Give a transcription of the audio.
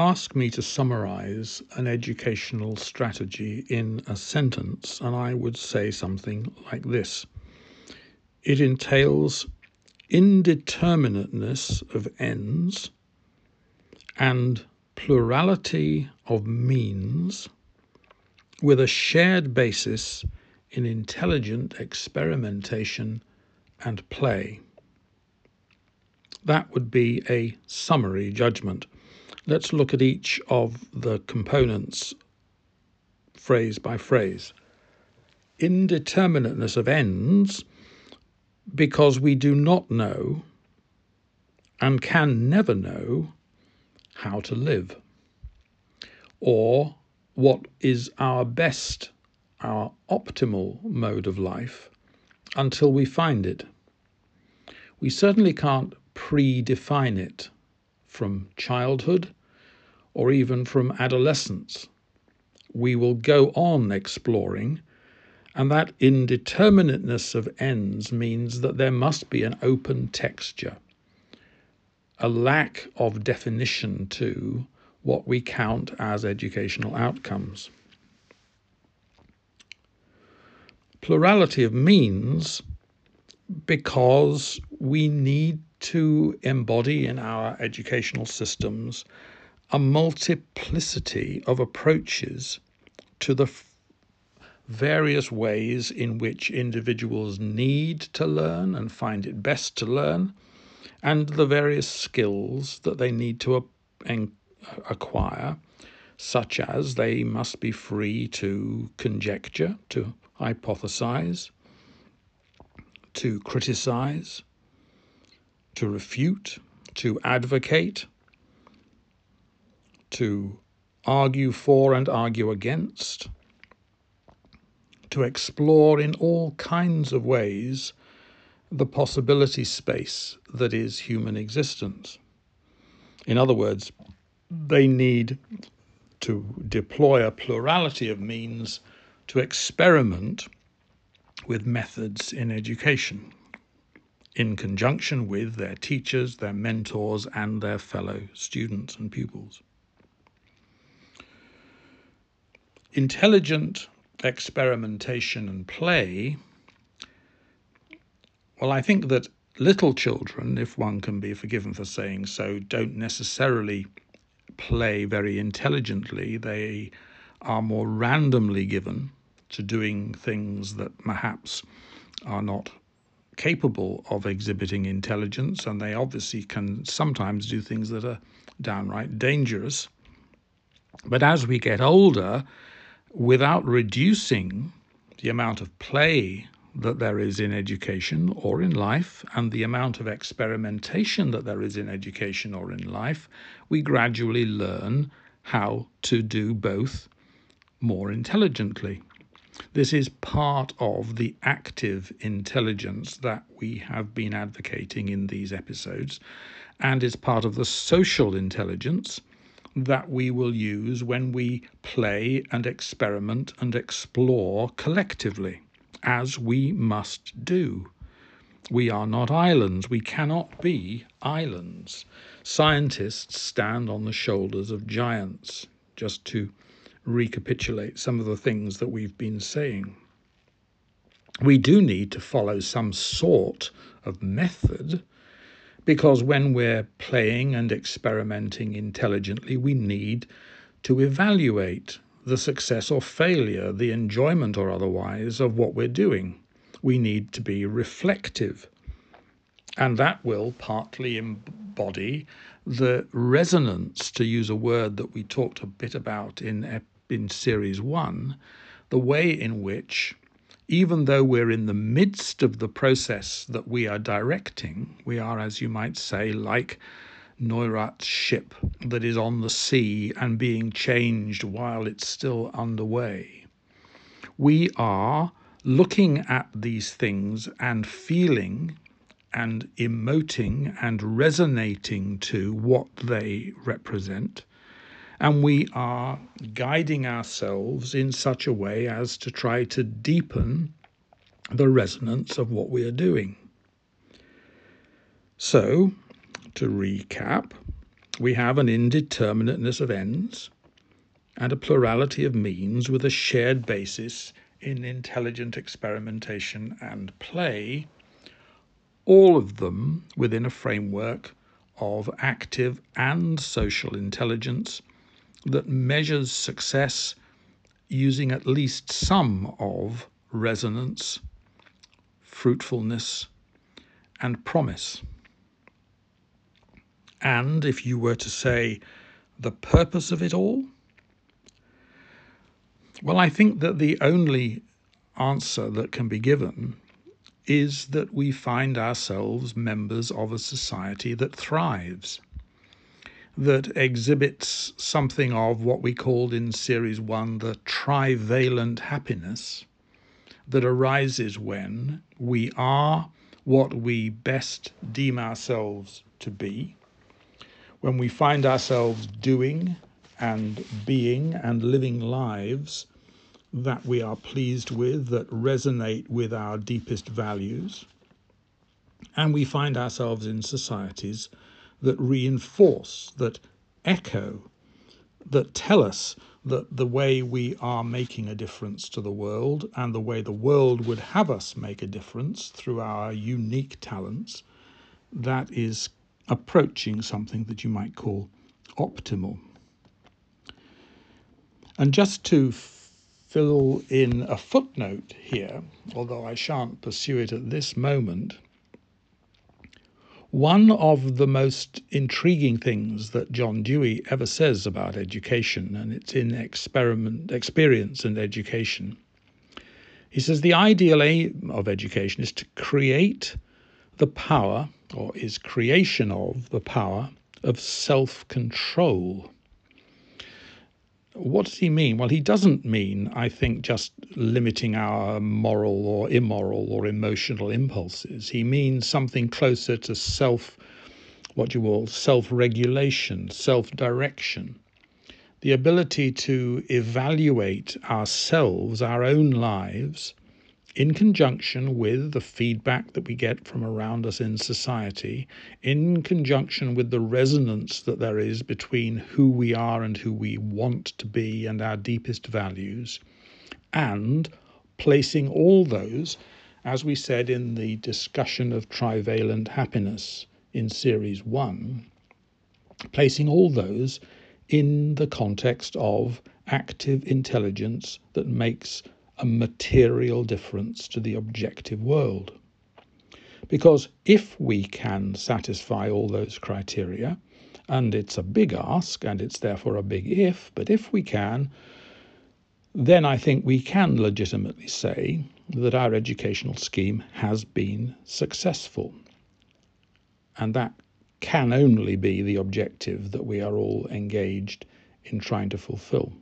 ask me to summarize an educational strategy in a sentence, and I would say something like this it entails indeterminateness of ends and plurality of means with a shared basis in intelligent experimentation and play. That would be a summary judgment. Let's look at each of the components phrase by phrase. Indeterminateness of ends, because we do not know and can never know how to live, or what is our best, our optimal mode of life until we find it. We certainly can't predefine it from childhood or even from adolescence. We will go on exploring, and that indeterminateness of ends means that there must be an open texture, a lack of definition to what we count as educational outcomes. Plurality of means because we need to embody in our educational systems a multiplicity of approaches to the various ways in which individuals need to learn and find it best to learn, and the various skills that they need to acquire, such as they must be free to conjecture, to hypothesize, to criticize, to refute, to advocate, to argue for and argue against, to explore in all kinds of ways the possibility space that is human existence. In other words, they need to deploy a plurality of means to experiment with methods in education in conjunction with their teachers, their mentors, and their fellow students and pupils. Intelligent experimentation and play. Well, I think that little children, if one can be forgiven for saying so, don't necessarily play very intelligently. They are more randomly given to doing things that perhaps are not capable of exhibiting intelligence, and they obviously can sometimes do things that are downright dangerous. But as we get older, without reducing the amount of play that there is in education or in life and the amount of experimentation that there is in education or in life, we gradually learn how to do both more intelligently. This is part of the active intelligence that we have been advocating in these episodes, and is part of the social intelligence that we will use when we play and experiment and explore collectively as we must do. We are not islands. We cannot be islands. Scientists stand on the shoulders of giants, just to recapitulate some of the things that we've been saying. We do need to follow some sort of method because when we're playing and experimenting intelligently, we need to evaluate the success or failure, the enjoyment or otherwise of what we're doing. We need to be reflective. And that will partly embody the resonance, to use a word that we talked a bit about in, in series one, the way in which, even though we're in the midst of the process that we are directing, we are, as you might say, like Neurath's ship that is on the sea and being changed while it's still underway. We are looking at these things and feeling and emoting and resonating to what they represent. And we are guiding ourselves in such a way as to try to deepen the resonance of what we are doing. So, to recap, we have an indeterminateness of ends and a plurality of means with a shared basis in intelligent experimentation and play, all of them within a framework of active and social intelligence that measures success using at least some of resonance, fruitfulness, and promise. And if you were to say the purpose of it all, well, I think that the only answer that can be given is that we find ourselves members of a society that thrives, that exhibits something of what we called in Series 1 the trivalent happiness that arises when we are what we best deem ourselves to be, when we find ourselves doing and being and living lives that we are pleased with, that resonate with our deepest values. And we find ourselves in societies that reinforce, that echo, that tell us that the way we are making a difference to the world and the way the world would have us make a difference through our unique talents, that is approaching something that you might call optimal. And just to fill in a footnote here, although I shan't pursue it at this moment. One of the most intriguing things that John Dewey ever says about education, and it's in experiment, experience and education, he says the ideal aim of education is to create the power, or is creation of the power, of self control what does he mean? Well, he doesn't mean, I think, just limiting our moral or immoral or emotional impulses. He means something closer to self, what you call self regulation, self direction. The ability to evaluate ourselves, our own lives, in conjunction with the feedback that we get from around us in society, in conjunction with the resonance that there is between who we are and who we want to be and our deepest values, and placing all those, as we said in the discussion of trivalent happiness in series one, placing all those in the context of active intelligence that makes a material difference to the objective world. Because if we can satisfy all those criteria, and it's a big ask and it's therefore a big if, but if we can, then I think we can legitimately say that our educational scheme has been successful. And that can only be the objective that we are all engaged in trying to fulfill.